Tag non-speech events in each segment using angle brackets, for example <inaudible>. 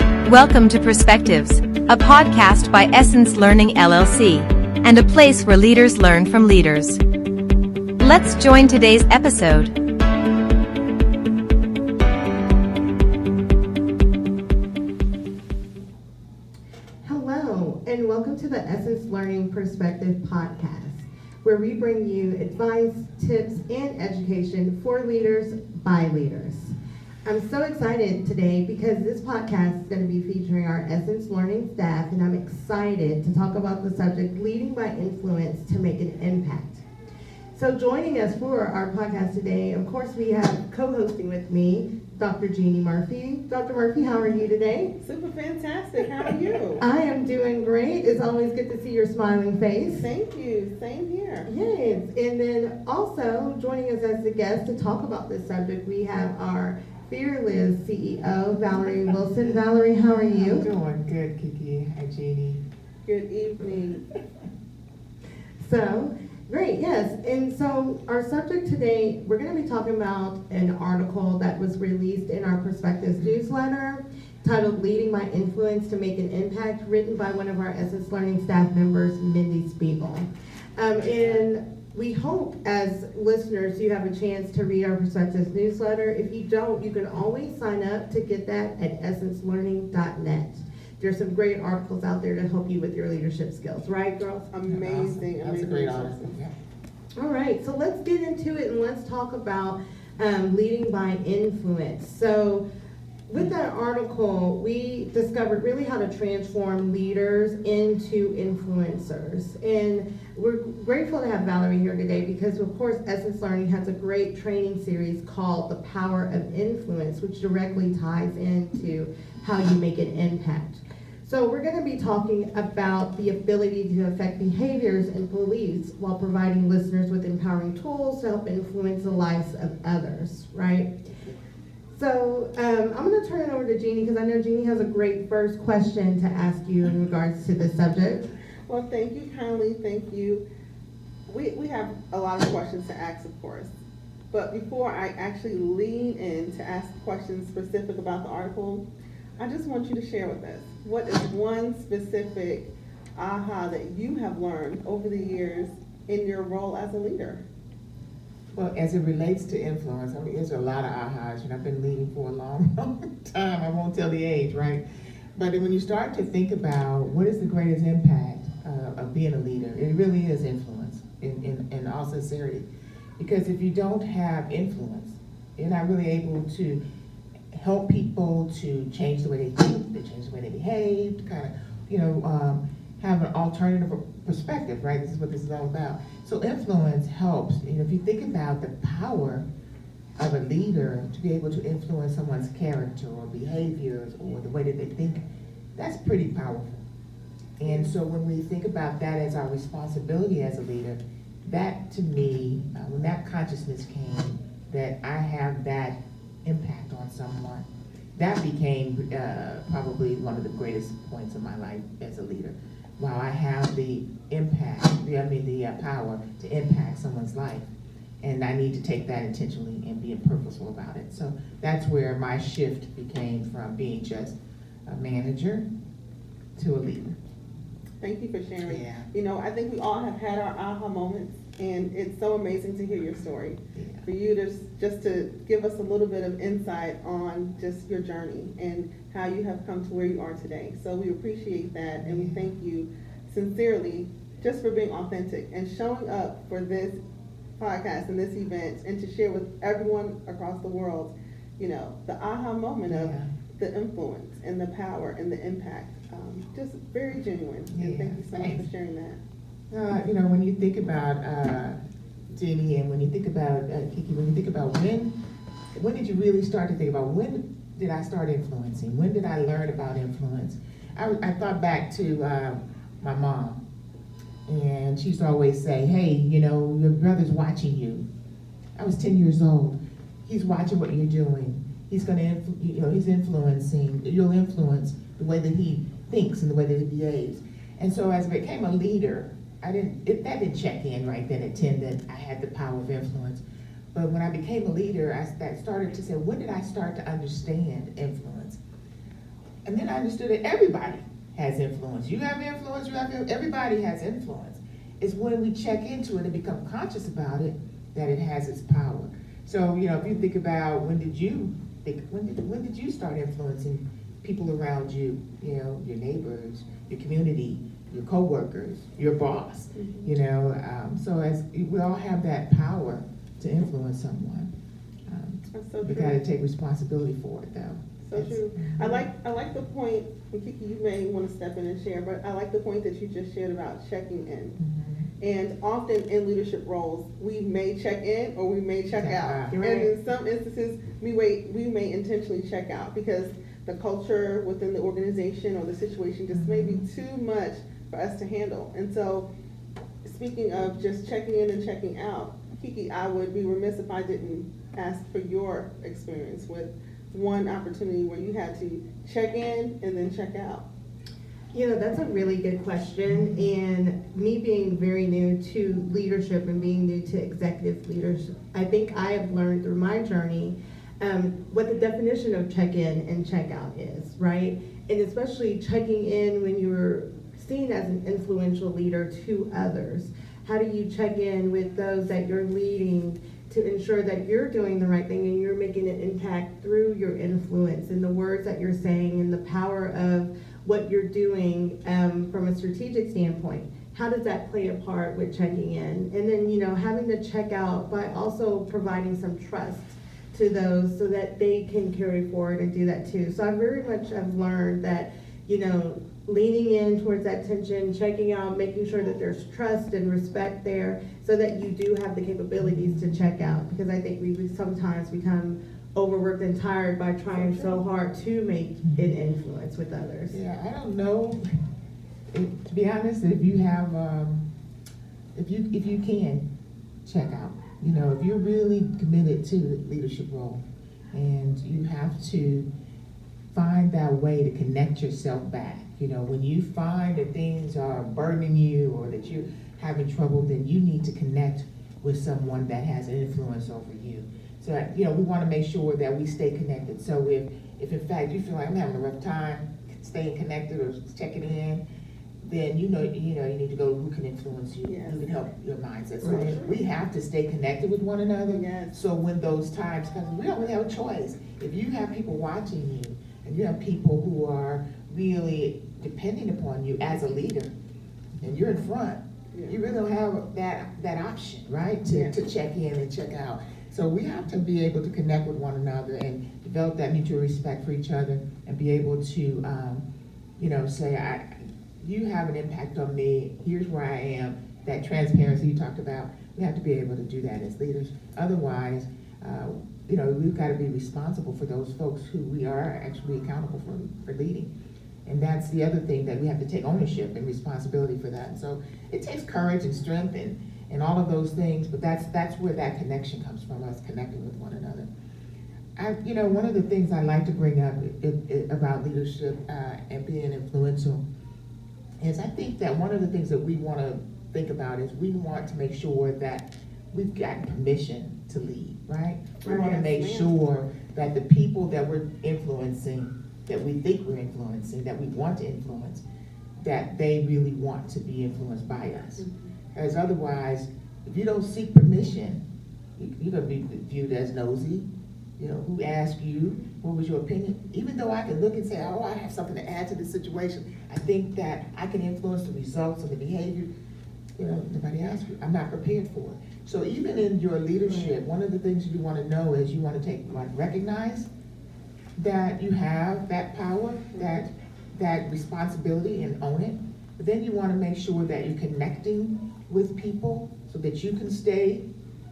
Welcome to Perspectives, a podcast by Essence Learning LLC, and a place where leaders learn from leaders. Let's join today's episode. Hello, and welcome to the Essence Learning Perspective podcast, where we bring you advice, tips, and education for leaders by leaders. I'm so excited today because this podcast is going to be featuring our Essence Learning staff, and I'm excited to talk about the subject leading by influence to make an impact. So, joining us for our podcast today, of course, we have co hosting with me Dr. Jeanie Murphy. Dr. Murphy, how are you today? Super fantastic. How are you? <laughs> I am doing great. It's always good to see your smiling face. Thank you. Same here. Yes, and then also joining us as a guest to talk about this subject, we have our fearless CEO, Valerie Wilson. Valerie, how are I'm you? doing good, Kiki. Hi, Jeanie. Good evening. So, great, yes. And so, our subject today, we're going to be talking about an article that was released in our Perspectives newsletter titled Leading by Influence to Make an Impact, written by one of our Essence Learning staff members, Mindy Spiegel. Um, and we hope as listeners you have a chance to read our Perspectives newsletter. If you don't, you can always sign up to get that at essencelearning.net. There's some great articles out there to help you with your leadership skills, right, girls? Amazing. That's a great article. Yeah. All right, so let's get into it and let's talk about um, leading by influence. So, with that article, we discovered really how to transform leaders into influencers. And we're grateful to have Valerie here today because, of course, Essence Learning has a great training series called The Power of Influence, which directly ties into how you make an impact. So we're going to be talking about the ability to affect behaviors and beliefs while providing listeners with empowering tools to help influence the lives of others, right? So um, I'm going to turn it over to Jeanie because I know Jeanie has a great first question to ask you in regards to this subject. Well, thank you kindly. Thank you. We, we have a lot of questions to ask, of course. But before I actually lean in to ask questions specific about the article, I just want you to share with us what is one specific aha that you have learned over the years in your role as a leader? Well, as it relates to influence, I mean, there's a lot of ahas, and I've been leading for a long, <laughs> long time. I won't tell the age, right? But when you start to think about what is the greatest impact uh, of being a leader, it really is influence in, in, in all sincerity. Because if you don't have influence, you're not really able to help people to change the way they think, to change the way they behave, to kind of, you know, um, have an alternative perspective, right? This is what this is all about. So influence helps. You know, if you think about the power of a leader to be able to influence someone's character or behaviors or the way that they think, that's pretty powerful. And so when we think about that as our responsibility as a leader, that to me, uh, when that consciousness came, that I have that impact on someone, that became uh, probably one of the greatest points of my life as a leader. While I have the impact, I mean, the uh, power to impact someone's life, and I need to take that intentionally and being purposeful about it. So that's where my shift became from being just a manager to a leader. Thank you for sharing. Yeah. You know, I think we all have had our aha moments, and it's so amazing to hear your story. Yeah. For you to, just to give us a little bit of insight on just your journey and how you have come to where you are today. So we appreciate that, and we thank you sincerely just for being authentic and showing up for this podcast and this event, and to share with everyone across the world, you know, the aha moment of Yeah. The influence and the power and the impact. Um, just very genuine, and thank you so much for sharing that. Uh, you know, when you think about uh, Jenny and when you think about uh, Kiki, when you think about when, when did you really start to think about when did I start influencing? When did I learn about influence? I, I thought back to uh, my mom, and she used to always say, "Hey, you know, your brother's watching you." I was ten years old. He's watching what you're doing. He's gonna, influ- you know, he's influencing. You'll influence the way that he thinks and the way that he behaves. And so, as I became a leader, I didn't. It, that didn't check in right then at ten that I had the power of influence. But when I became a leader, I sta- started to say, when did I start to understand influence? And then I understood that everybody has influence. You have influence, you have, everybody has influence. It's when we check into it and become conscious about it that it has its power. So, you know, if you think about when did you think, when did, when did you start influencing people around you, you know, your neighbors, your community, your coworkers, your boss, you know, um, so as, we all have that power to influence someone. Um, That's so true. gotta take responsibility for it though. So That's- true. I like, I like the point, and Kiki, you may want to step in and share, but I like the point that you just shared about checking in. Mhm. And often in leadership roles, we may check in or we may check Check out. out. And Right. in some instances, we wait, we may intentionally check out because the culture within the organization or the situation just may be mm-hmm. too much for us to handle. And so, speaking of just checking in and checking out, Kiki, I would be remiss if I didn't ask for your experience with one opportunity where you had to check in and then check out. You know, that's a really good question, and me being very new to leadership and being new to executive leadership, I think I have learned through my journey um, what the definition of check-in and check-out is, right? And especially checking in when you're seen as an influential leader to others. How do you check in with those that you're leading to ensure that you're doing the right thing and you're making an impact through your influence and the words that you're saying and the power of what you're doing um, from a strategic standpoint. How does that play a part with checking in? And then, you know, having to check out by also providing some trust to those so that they can carry forward and do that too. So I very much have learned that, you know, leaning in towards that tension, checking out, making sure that there's trust and respect there so that you do have the capabilities to check out. Because I think we we sometimes become overworked and tired by trying so hard to make an influence with others. Yeah, I don't know, if- to be honest, if you have, um, if you, if you can, check out. You know, if you're really committed to the leadership role and you have to find that way to connect yourself back. You know, when you find that things are burdening you or that you're having trouble, then you need to connect with someone that has influence over you. So, you know, we want to make sure that we stay connected. So if, if in fact you feel like I'm having a rough time staying connected or checking in, then you know, you know, you need to go, who can influence you, who can help your mindset. So Right. we have to stay connected with one another. Yes. So when those times come, we don't really have a choice. If you have people watching you, and you have people who are really depending upon you as a leader, and you're in front, you really don't have that, that option, right? To, to check in and check out. So we have to be able to connect with one another and develop that mutual respect for each other and be able to, um, you know, say, I, you have an impact on me, here's where I am, that transparency you talked about, we have to be able to do that as leaders. Otherwise, uh, you know, we've got to be responsible for those folks who we are actually accountable for, for leading. And that's the other thing, that we have to take ownership and responsibility for that. So it takes courage and strength and, and all of those things, but that's, that's where that connection comes from, us connecting with one another. I, you know, one of the things I like to bring up i- i- about leadership uh, and being influential is I think that one of the things that we want to think about is we want to make sure that we've gotten permission to lead, right? We want to make sure that the people that we're influencing, that we think we're influencing, that we want to influence, that they really want to be influenced by us. As otherwise, if you don't seek permission, you- you're gonna be viewed as nosy. You know, who asked you? What was your opinion? Even though I can look and say, oh, I have something to add to the situation, I think that I can influence the results of the behavior. You know, nobody asked you. I'm not prepared for it. So even in your leadership, one of the things you want to know is you want to take, recognize that you have that power, that, that responsibility and own it. But then you want to make sure that you're connecting with people so that you can stay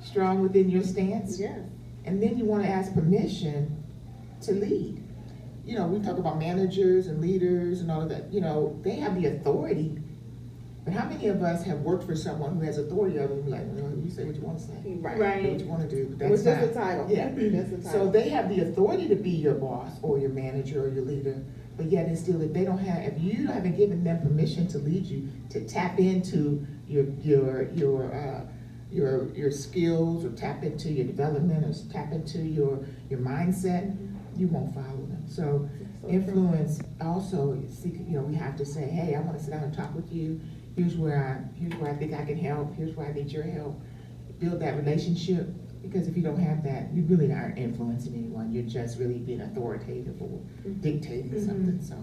strong within your stance. Yes. And then you want to ask permission to lead. You know, we talk about managers and leaders and all of that, you know, they have the authority. But how many of us have worked for someone who has authority over them, like, well, you say what you want to say. Right. Do what you want to do, but It was that's just a title. Yeah. <clears throat> A So they have the authority to be your boss or your manager or your leader, but yet and still, if they don't have, if you haven't given them permission to lead you, to tap into your, your, your, uh, your, your skills or tap into your development or tap into your, your mindset, you won't follow them. So influence also, seek- you know, we have to say, hey, I wanna sit down and talk with you. Here's where I, here's where I think I can help, here's where I need your help. Build that relationship, because if you don't have that, you really aren't influencing anyone. You're just really being authoritative or dictating Mhm. something, so.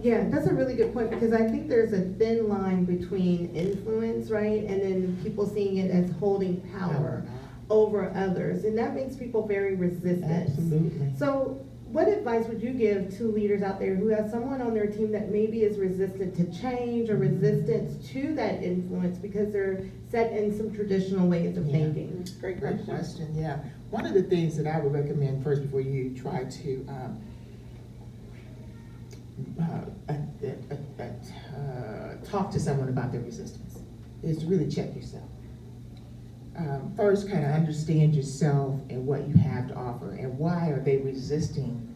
Yeah, that's a really good point, because I think there's a thin line between influence, right, and then people seeing it as holding power over others, and that makes people very resistant. Absolutely. So, what advice would you give to leaders out there who have someone on their team that maybe is resistant to change or resistant to that influence because they're set in some traditional ways of Yeah. thinking? Great Great question. question, yeah. One of the things that I would recommend first before you try to, um, uh, uh, uh, uh, uh, talk to someone about their resistance, is to really check yourself. Um, first, kind of understand yourself and what you have to offer, and why are they resisting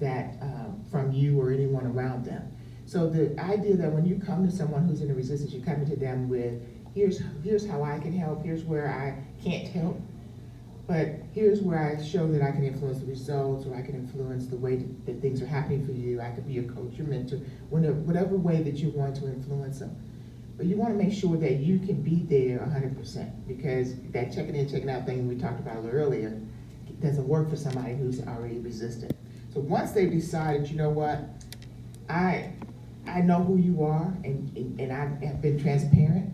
that um, from you or anyone around them. So the idea that when you come to someone who's in a resistance, you come to them with, here's, here's how I can help, here's where I can't help, but here's where I show that I can influence the results, or I can influence the way that, that things are happening for you. I could be a coach, your mentor, whatever, whatever way that you want to influence them. But you want to make sure that you can be there hundred percent, because that checking in, checking out thing we talked about a little earlier doesn't work for somebody who's already resistant. So once they've decided, you know what, I, I know who you are, and, and and I have been transparent,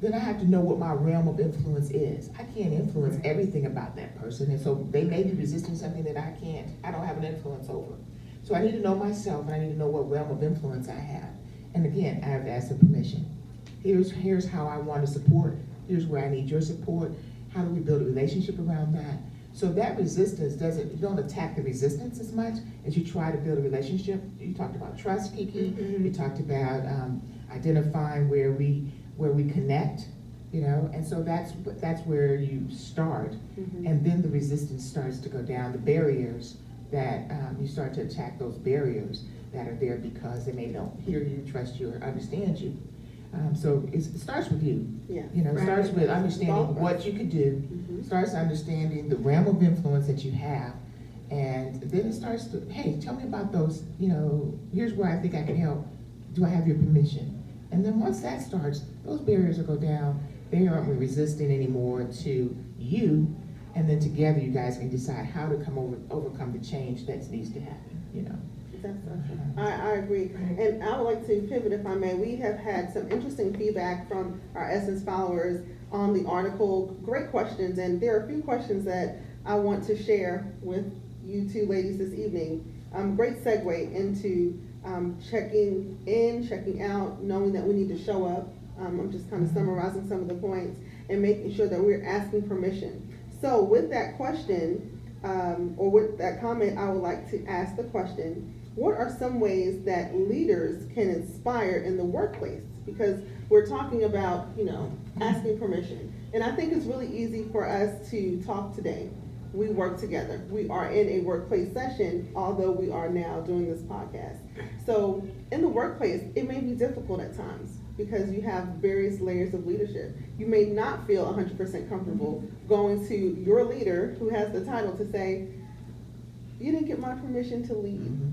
then I have to know what my realm of influence is. I can't influence everything about that person, and so they may be resisting something that I can't, I don't have an influence over. So I need to know myself, and I need to know what realm of influence I have. And again, I have to ask for permission. Here's, here's how I want to support, here's where I need your support, how do we build a relationship around that? So that resistance doesn't, you don't attack the resistance as much as you try to build a relationship. You talked about trust, Kiki, Mhm. you talked about, um, identifying where we, where we connect, you know, and so that's, that's where you start. Mhm. And then the resistance starts to go down, the barriers that, um, you start to attack those barriers that are there because they may don't hear you, trust you, or understand you. Um, so it's, it starts with you, Yeah. you know, it starts with Right. understanding what you could do, Mhm. starts understanding the realm of influence that you have. And then it starts to, hey, tell me about those, you know, here's where I think I can help. Do I have your permission? And then once that starts, those barriers will go down. They aren't resisting anymore to you. And then together you guys can decide how to come over, overcome the change that needs to happen, you know? That's agree. And I would like to pivot if I may. We have had some interesting feedback from our Essence followers on the article. Great questions, and there are a few questions that I want to share with you two ladies this evening. Um, great segue into um, checking in, checking out, knowing that we need to show up. Um, I'm just kind of summarizing some of the points and making sure that we're asking permission. So with that question, um, or with that comment, I would like to ask the question, what are some ways that leaders can inspire in the workplace? Because we're talking about, you know, asking permission. And I think it's really easy for us to talk today. We work together. We are in a workplace session, although we are now doing this podcast. So in the workplace, it may be difficult at times because you have various layers of leadership. You may not feel 100% comfortable going to your leader who has the title to say, you didn't get my permission to lead Mhm.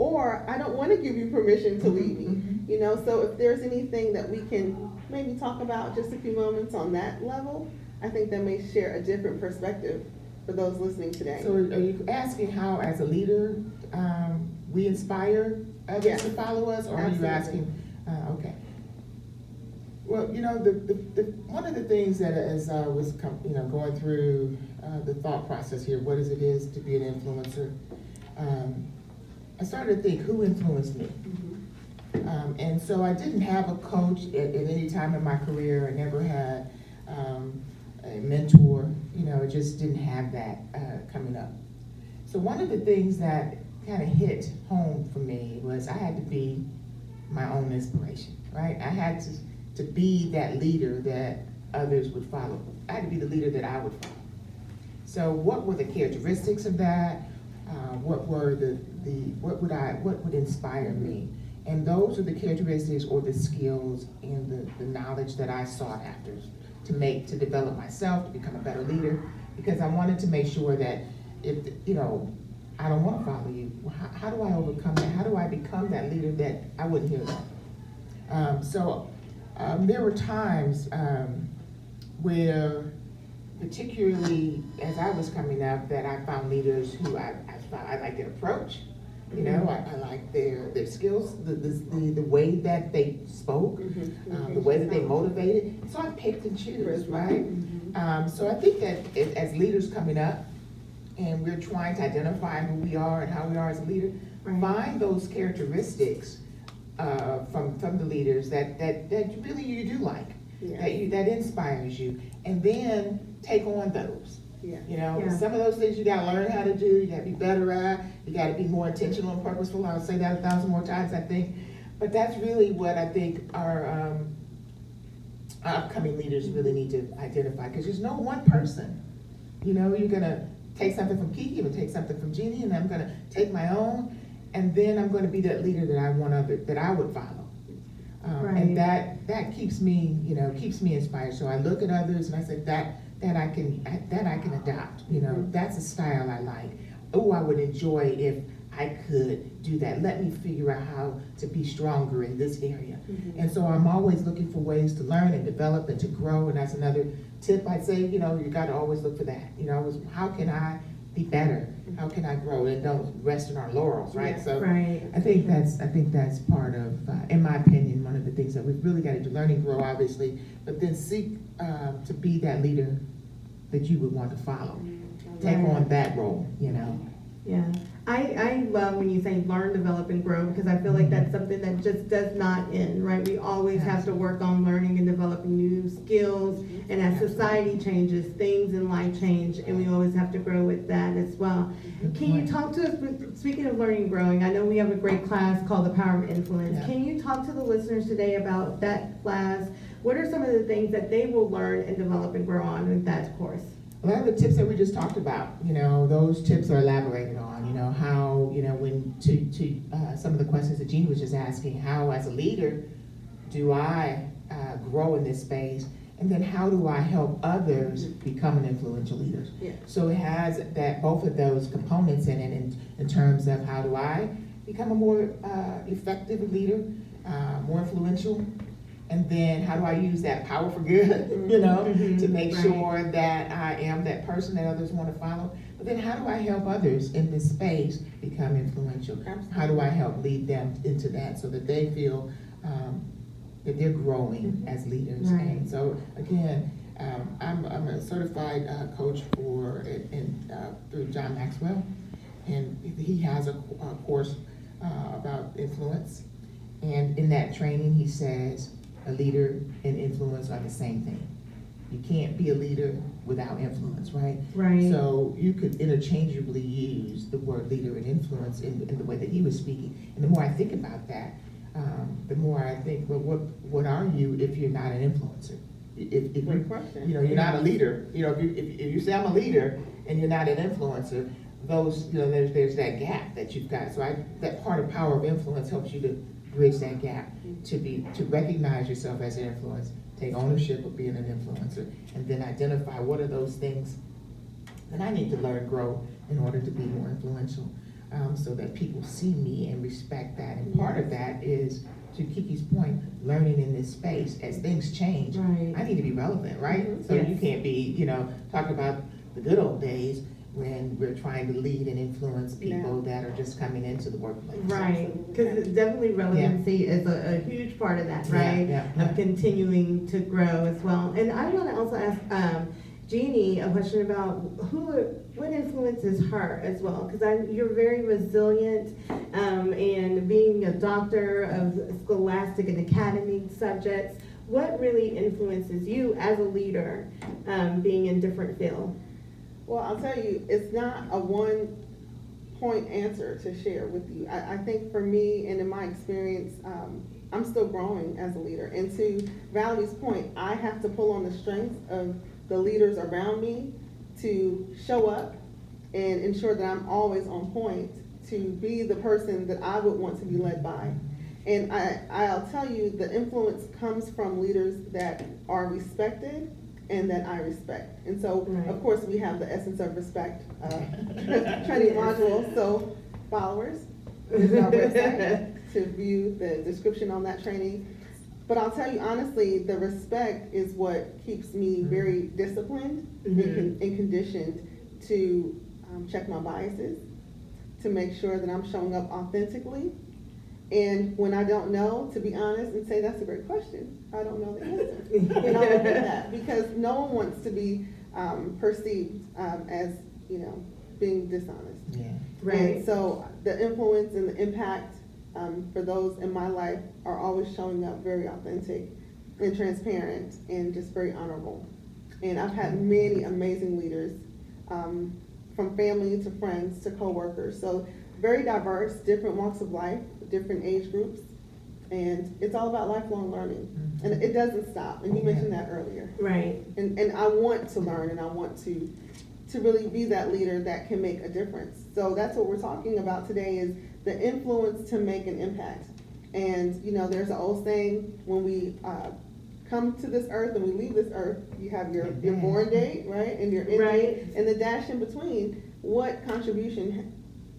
Or I don't want to give you permission to leave me. Mhm. You know, so if there's anything that we can maybe talk about just a few moments on that level, I think that may share a different perspective for those listening today. So are you asking how, as a leader, um, we inspire others Yes. to follow us, or are you asking, uh, okay? Well, you know, the, the, the, one of the things that as I was, com- you know, going through, uh, the thought process here, what is it is to be an influencer? Um, I started to think, who influenced me? Mhm. Um, and so I didn't have a coach at, at any time in my career. I never had um, a mentor. You know, I just didn't have that uh, coming up. So one of the things that kind of hit home for me was I had to be my own inspiration, right? I had to, to be that leader that others would follow. I had to be the leader that I would follow. So what were the characteristics of that? Uh, what were the, the what would I what would inspire me? And those are the characteristics or the skills and the, the knowledge that I sought after to make to develop myself to become a better leader because I wanted to make sure that if you know I don't wanna follow you. How, how do I overcome that? How do I become that leader that I wouldn't hear that? Um, so, um, there were times, um, where particularly as I was coming up, that I found leaders who I, I found, I like their approach. You know, I, I liked their, their skills, the, the, the, the way that they spoke, um, the way that they motivated. So I picked and choose, right? Um, so I think that as, as leaders coming up, and we're trying to identify who we are and how we are as a leader, find those characteristics uh, from from the leaders that that that really you do like, Yeah. that you that inspires you, and then take on those. Yeah. You know, Yeah. some of those things you gotta learn how to do. You gotta be better at. You gotta be more intentional and purposeful. I'll say that a thousand more times. I think, but that's really what I think our um, our upcoming leaders really need to identify because there's no one person. You know, you're gonna take something from Kiki, or take something from Jeanie, and I'm gonna take my own, and then I'm gonna be that leader that I want other that I would follow. Um, Right. And that that keeps me, you know, keeps me inspired. So I look at others and I say that that I can that I can adopt. You know, mm-hmm. that's a style I like. Oh, I would enjoy if I could do that. Let me figure out how to be stronger in this area. Mm-hmm. And so I'm always looking for ways to learn and develop and to grow. And that's another tip I'd say, you know, you got to always look for that. You know, how can I be better? How can I grow? And don't rest in our laurels, right? Yeah. So Right. I think that's, I think that's part of, uh, in my opinion, one of the things that we've really got to do, learn and grow, obviously, but then seek, um, to be that leader that you would want to follow. Take on that role, you know? Yeah, I, I love when you say learn, develop, and grow, because I feel like mm-hmm. that's something that just does not end, right? We always have to work on learning and developing new skills, mm-hmm. and as society changes, things in life change, and we always have to grow with that as well. Mm-hmm. Can you talk to us, speaking of learning and growing, I know we have a great class called The Power of Influence. Yeah. Can you talk to the listeners today about that class? What are some of the things that they will learn and develop and grow on with that course? A lot of the tips that we just talked about, you know, those tips are elaborated on, you know, how, you know, when, to, to, uh, some of the questions that Jeanie was just asking, how as a leader do I, uh, grow in this space? And then how do I help others become an influential leader? Yeah. So it has that, both of those components in it, in, in terms of how do I become a more, uh, effective leader, uh, more influential? And then how do I use that power for good, <laughs> you know, to Mhm, make right. sure that I am that person that others want to follow? But then how do I help others in this space become influential? How do I help lead them into that so that they feel um, that they're growing as leaders? Right. And so again, um, I'm, I'm a certified uh, coach for in, uh, through John Maxwell, and he has a, a course uh, about influence. And in that training, he says a leader and influence are the same thing. You can't be a leader without influence, right? Right. So you could interchangeably use the word leader and influence in, in the way that he was speaking. And the more I think about that, um, the more I think, well, what, what are you if you're not an influencer? If, if Great question. you know, you're not a leader, you know, if you, if, if you say I'm a leader and you're not an influencer, those, you know, there's, there's that gap that you've got. So I, that part of power of influence helps you to bridge that gap, to be, to recognize yourself as an influence, take ownership of being an influencer, and then identify what are those things that I need to learn, grow in order to be more influential, um, so that people see me and respect that. And part of that is, to Kiki's point, learning in this space as things change. Right. I need to be relevant, right? Mhm. So you can't be, you know, talking about the good old days when we're trying to lead and influence people No. that are just coming into the workplace. Right, because definitely relevancy is a, a huge part of that, right? yeah, yeah. Of continuing to grow as well. And I want to also ask um, Jeanie a question about who, what influences her as well? Because you're very resilient, um, and being a doctor of scholastic and academic subjects, what really influences you as a leader, um, being in different fields? Well, I'll tell you, it's not a one point answer to share with you. I, I think for me and in my experience, um, I'm still growing as a leader. And to Valerie's point, I have to pull on the strengths of the leaders around me to show up and ensure that I'm always on point to be the person that I would want to be led by. And I, I'll tell you, the influence comes from leaders that are respected and that I respect. And so, Right. of course, we have the essence of respect uh, <laughs> training module. So, followers, visit our website <laughs> to view the description on that training. But I'll tell you honestly, the respect is what keeps me very disciplined and Mhm. con- and conditioned to um, check my biases, to make sure that I'm showing up authentically. And when I don't know, to be honest and say, that's a great question, I don't know the answer. <laughs> And I'll admit that, because no one wants to be um, perceived um, as, you know, being dishonest. Yeah. Right. And so the influence and the impact um, for those in my life are always showing up very authentic and transparent and just very honorable. And I've had many amazing leaders, um, from family to friends to coworkers. So very diverse, different walks of life, different age groups, and it's all about lifelong learning. And it doesn't stop. And you mentioned that earlier Right. and, and I want to learn and I want to to really be that leader that can make a difference. So that's what we're talking about today is the influence to make an impact. And you know, there's an old saying when we uh, come to this earth and we leave this earth, you have your, your born date, right, and your end Right. date, and the dash in between. What contribution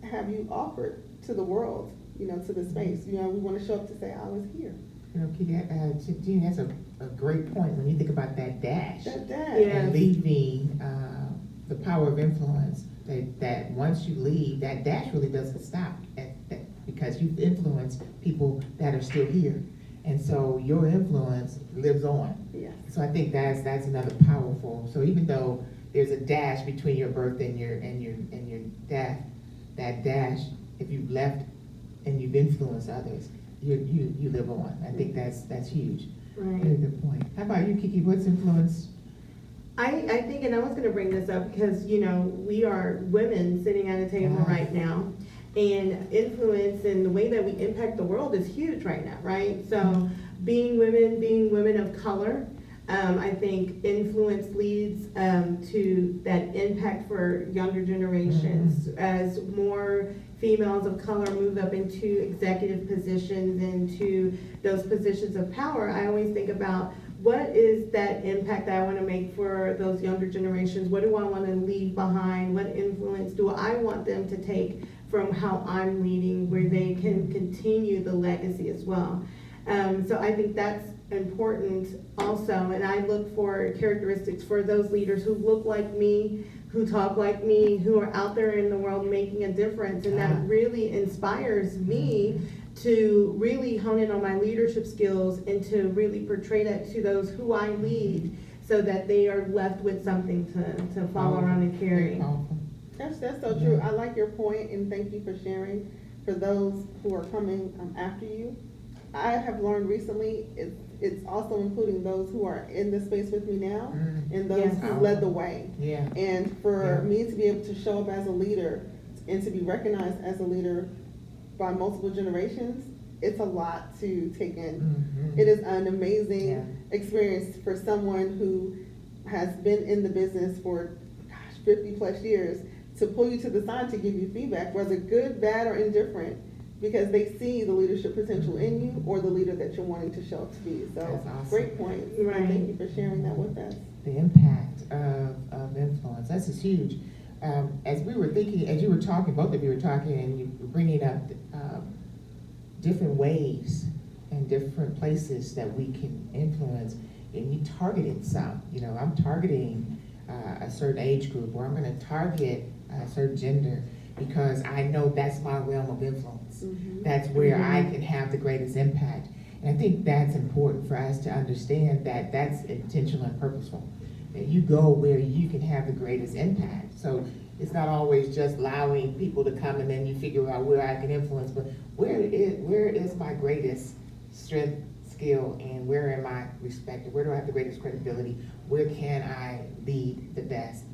have you offered to the world? You know, to the space. You know, we want to show up to say I was here. You know, Kitty, uh, Jean, that's a, a great point when you think about that dash. That dash. Yeah. And leaving, uh, the power of influence, that, that once you leave, that dash really doesn't stop at, that, because you've influenced people that are still here. And so your influence lives on. Yes. So I think that's, that's another powerful, so even though there's a dash between your birth and your, and your, and your death, that dash, if you've left and you've influenced others, you, you, you live on. I think that's, that's huge. Very Right. good point. How about you, Kiki? What's influenced? I, I think, and I was gonna bring this up because, you know, we are women sitting at a table Yeah. right now. And influence and the way that we impact the world is huge right now, right? So mm-hmm. being women, being women of color, um, I think influence leads, um, to that impact for younger generations. As more females of color move up into executive positions, and into those positions of power, I always think about what is that impact that I want to make for those younger generations? What do I want to leave behind? What influence do I want them to take from how I'm leading where they can continue the legacy as well? Um, so I think that's important also, and I look for characteristics for those leaders who look like me, who talk like me, who are out there in the world making a difference, and Ah. that really inspires me to really hone in on my leadership skills and to really portray that to those who I lead so that they are left with something to, to follow around and carry. powerful. That's, that's so true. I like your point and thank you for sharing. For those who are coming um, after you, I have learned recently, it, it's also including those who are in the space with me now Mm. and those Yes. who led the way. Yeah. And for Yeah. me to be able to show up as a leader and to be recognized as a leader by multiple generations, it's a lot to take in. Mhm. It is an amazing Yeah. experience for someone who has been in the business for, gosh, fifty plus years, to pull you to the side to give you feedback, whether good, bad, or indifferent, because they see the leadership potential in you or the leader that you're wanting to show up to be. So, That's awesome. great point. Right. Thank you for sharing that with us. The impact of, of influence, this is huge. Um, as we were thinking, as you were talking, both of you were talking, and you were bringing up, um, different ways and different places that we can influence, and you targeted some, you know, I'm targeting, uh, a certain age group, or I'm gonna target a certain gender, because I know that's my realm of influence. Mhm. That's where I Mhm. can have the greatest impact. And I think that's important for us to understand that that's intentional and purposeful. That you go where you can have the greatest impact. So it's not always just allowing people to come and then you figure out where I can influence, but where is, where is my greatest strength, skill, and where am I respected? Where do I have the greatest credibility? Where can I lead the best?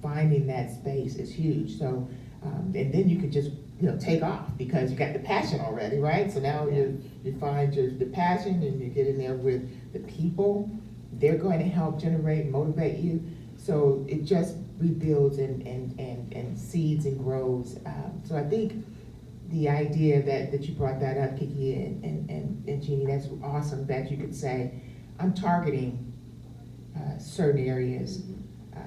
Finding that space is huge. So, um, and then you could just, you know, take off because you got the passion already, right? So now you, you find your, the passion and you get in there with the people. They're going to help generate, motivate you. So it just rebuilds and, and, and, and seeds and grows. Um, so I think the idea that, that you brought that up, Kiki and, and, and, and Jeanie, that's awesome that you could say, I'm targeting uh, certain areas. Uh,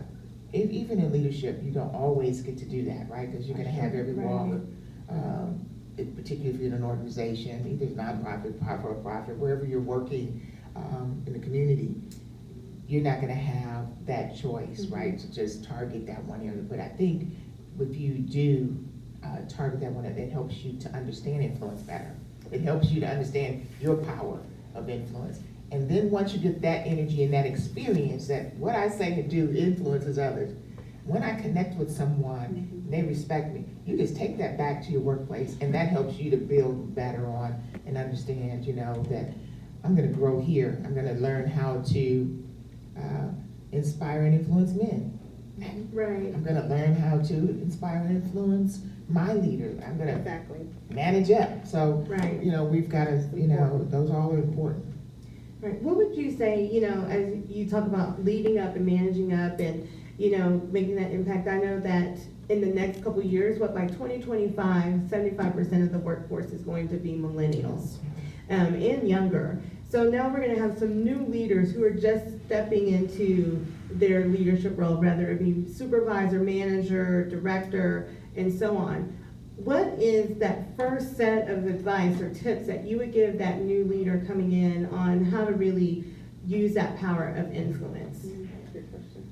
e- Even in leadership, you don't always get to do that, right? Because you're gonna have every walk, Right. Um, it- particularly if you're in an organization, either nonprofit, profit, or profit, wherever you're working um, in the community, you're not gonna have that choice, right? To just target that one area. But I think if you do uh, target that one, it helps you to understand influence better. It helps you to understand your power of influence. And then once you get that energy and that experience, that what I say and do influences others, when I connect with someone, and they respect me, you just take that back to your workplace, and that helps you to build better on and understand, you know, that I'm gonna grow here. I'm gonna learn how to uh, inspire and influence men. Right. I'm gonna learn how to inspire and influence my leader. I'm gonna Exactly. manage up. So, Right. you know, we've gotta, you know, those all are important. Right. What would you say, you know, as you talk about leading up and managing up and, you know, making that impact? I know that in the next couple years, what, by 2025, 75% of the workforce is going to be millennials um, and younger. So now we're going to have some new leaders who are just stepping into their leadership role, whether it be supervisor, manager, director, and so on. What is that first set of advice or tips that you would give that new leader coming in on how to really use that power of influence? Good question.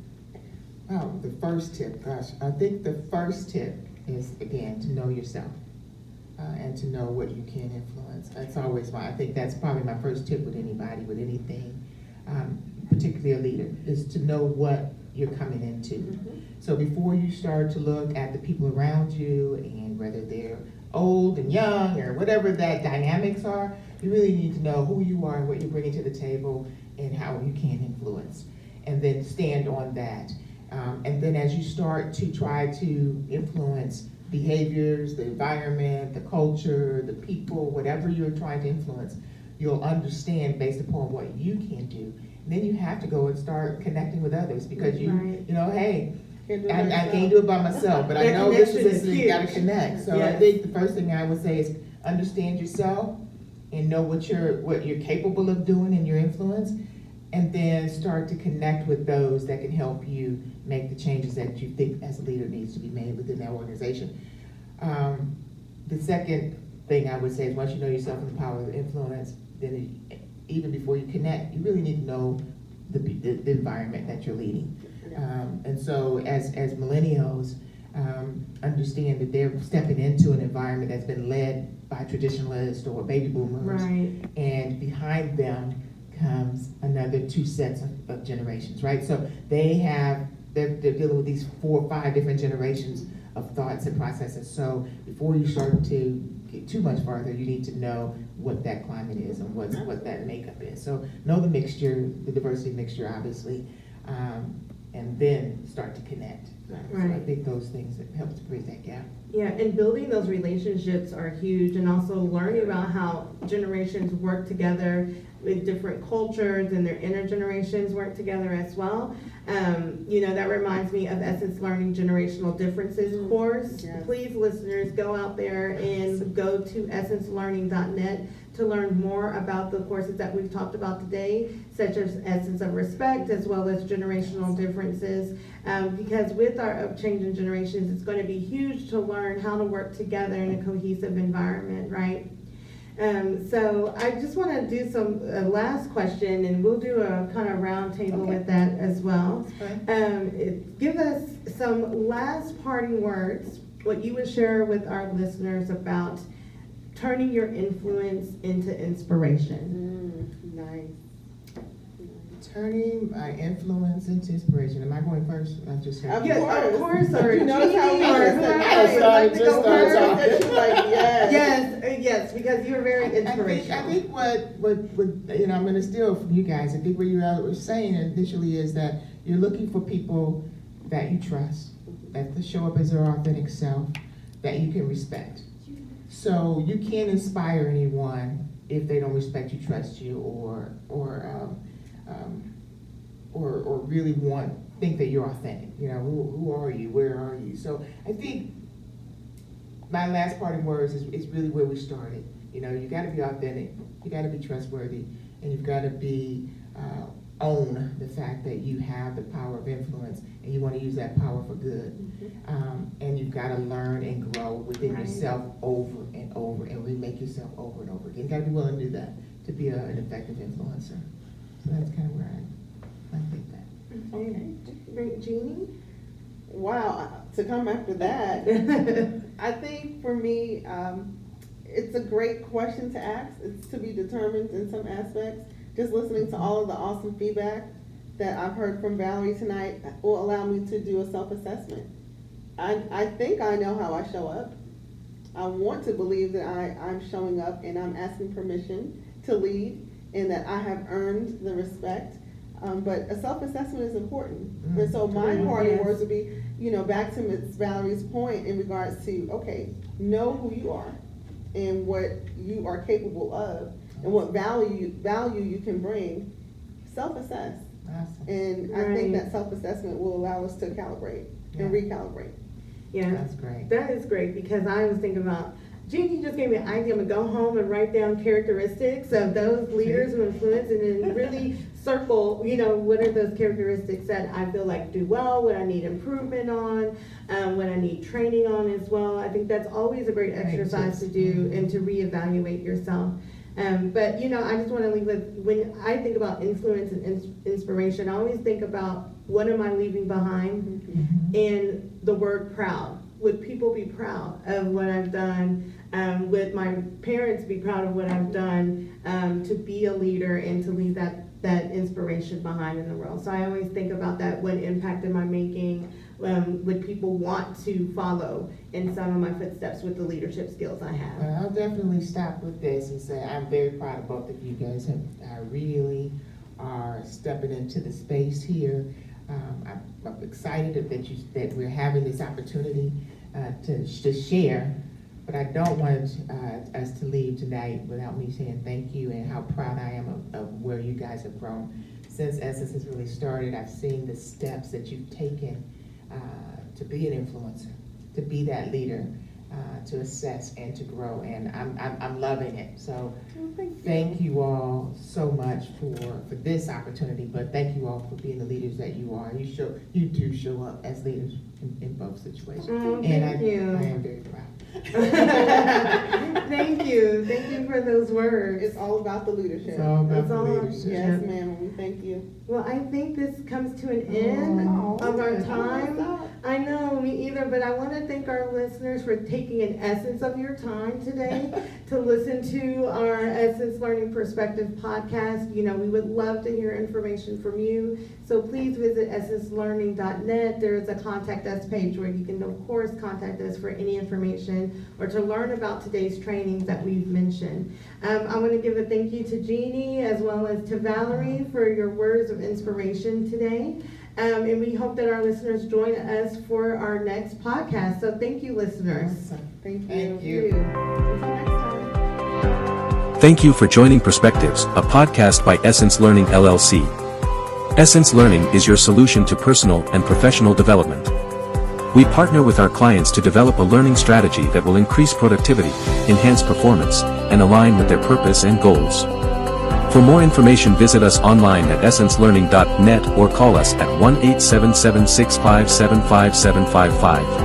Oh, the first tip, gosh, I think the first tip is, again, to know yourself. Uh, and to know what you can influence. That's always my, I think that's probably my first tip with anybody, with anything, um, particularly a leader, is to know what you're coming into. So before you start to look at the people around you and whether they're old and young or whatever that dynamics are, you really need to know who you are and what you're bringing to the table and how you can influence. And then stand on that. Um, and then as you start to try to influence behaviors, the environment, the culture, the people, whatever you're trying to influence, you'll understand based upon what you can do. And then you have to go and start connecting with others because you, Right. you know, hey, Can't I, I can't do it by myself, but I know this is, is you gotta connect. So I think the first thing I would say is understand yourself and know what you're, what you're capable of doing and your influence. And then start to connect with those that can help you make the changes that you think as a leader needs to be made within that organization. Um, the second thing I would say is once you know yourself and the power of influence, then it- even before you connect, you really need to know the, the, the environment that you're leading. Um, and so as, as millennials, um, understand that they're stepping into an environment that's been led by traditionalists or baby boomers. Right. And behind them comes another two sets of, of generations, right? So they have, they're, they're dealing with these four or five different generations of thoughts and processes. So before you start to get too much farther, you need to know what that climate is and what's, what that makeup is. So know the mixture, the diversity mixture, obviously, um, and then start to connect. So I think those things that help to bridge that gap. Yeah, and building those relationships are huge, and also learning about how generations work together with different cultures and their intergenerations work together as well. Um, you know, that reminds me of Essence Learning Generational Differences course. yes. Please, listeners, go out there and go to essencelearning.net to learn more about the courses that we've talked about today, such as Essence of Respect, as well as generational differences. Um, because with our changing generations, it's going to be huge to learn how to work together in a cohesive environment, right? Um, so I just want to do some uh, last question, and we'll do a kind of roundtable Okay. with that as well. Um, it- give us some last parting words, what you would share with our listeners about turning your influence into inspiration. Mm, nice. Turning my influence into inspiration. Am I going first? I just. Of Yes, of course, or You notice how we Jeanie, just whoever. I started- like to just started first, talking. like, <laughs> yes. Yes, uh, yes, because you're very I think, inspirational. I think what, what, what, you know, I'm gonna steal from you guys, I think what you were saying initially is that you're looking for people that you trust, that to show up as their authentic self, that you can respect. So you can't inspire anyone if they don't respect you, trust you, or, or, um, um, or, or really want, think that you're authentic, you know, who, who are you, where are you? So I think my last parting words is, is really where we started. You know, you gotta be authentic, you gotta be trustworthy, and you've gotta be, uh, own the fact that you have the power of influence and you want to use that power for good. Um, and you've got to learn and grow within Right. yourself over and over and remake yourself over and over again. You got to be willing to do that to be a, an effective influencer. So that's kind of where I, I think that. Okay. Great, Jeanie? Wow, to come after that, <laughs> I think for me, um, it's a great question to ask. It's to be determined in some aspects. Just listening to all of the awesome feedback that I've heard from Valerie tonight will allow me to do a self-assessment. I, I think I know how I show up. I want to believe that I, I'm showing up and I'm asking permission to lead and that I have earned the respect. Um, but a self-assessment is important. And so my Mm, parting yes. words would be, you know, back to Ms. Valerie's point in regards to, okay, know who you are and what you are capable of and what value, value you can bring. Self-assess. Awesome. And I think that self-assessment will allow us to calibrate and recalibrate. Yeah, That's great. that is great because I was thinking about, Jeanie just gave me an idea. I'm gonna go home and write down characteristics of those leaders who influence and then really <laughs> circle, you know, what are those characteristics that I feel like do well, what I need improvement on, um, what I need training on as well. I think that's always a great exercise to do and to reevaluate yourself. Um, but you know, I just want to leave with when I think about influence and ins- inspiration, I always think about what am I leaving behind Mhm. and the word proud. Would people be proud of what I've done? Um, would my parents be proud of what I've done um, to be a leader and to leave that, that inspiration behind in the world? So I always think about that. What impact am I making? Um, would people want to follow in some of my footsteps with the leadership skills I have? Well, I'll definitely stop with this and say I'm very proud of both of you guys. I really are stepping into the space here. Um, I'm, excited that you that we're having this opportunity uh, to to share. But I don't want uh, us to leave tonight without me saying thank you and how proud I am of, of where you guys have grown. Since Essence has really started, I've seen the steps that you've taken uh, to be an influencer, to be that leader, uh, to assess and to grow, and I'm, I'm, I'm loving it. So thank you all so much for, for this opportunity, but thank you all for being the leaders that you are. You show, you do show up as leaders in, in both situations. Oh, And I, thank you. I am very proud. <laughs> Thank you. Thank you for those words. It's all about the leadership. It's all about It's the all- leadership. Yes, ma'am, we thank you. Well, I think this comes to an oh. end Oh, of our okay. time. I know, me either, but I want to thank our listeners for taking an essence of your time today <laughs> to listen to our Essence Learning Perspective podcast. You know, we would love to hear information from you. So please visit essencelearning.net. There is a contact us page where you can, of course, contact us for any information or to learn about today's trainings that we've mentioned. Um, I want to give a thank you to Jeanie as well as to Valerie for your words of inspiration today. Um, and we hope that our listeners join us for our next podcast. So thank you, listeners. Awesome. Thank you. Thank you. Until next time. Thank you for joining Perspectives, a podcast by Essence Learning LLC. Essence Learning is your solution to personal and professional development. We partner with our clients to develop a learning strategy that will increase productivity, enhance performance, and align with their purpose and goals. For more information visit us online at essencelearning.net or call us at 1-877-657-5755.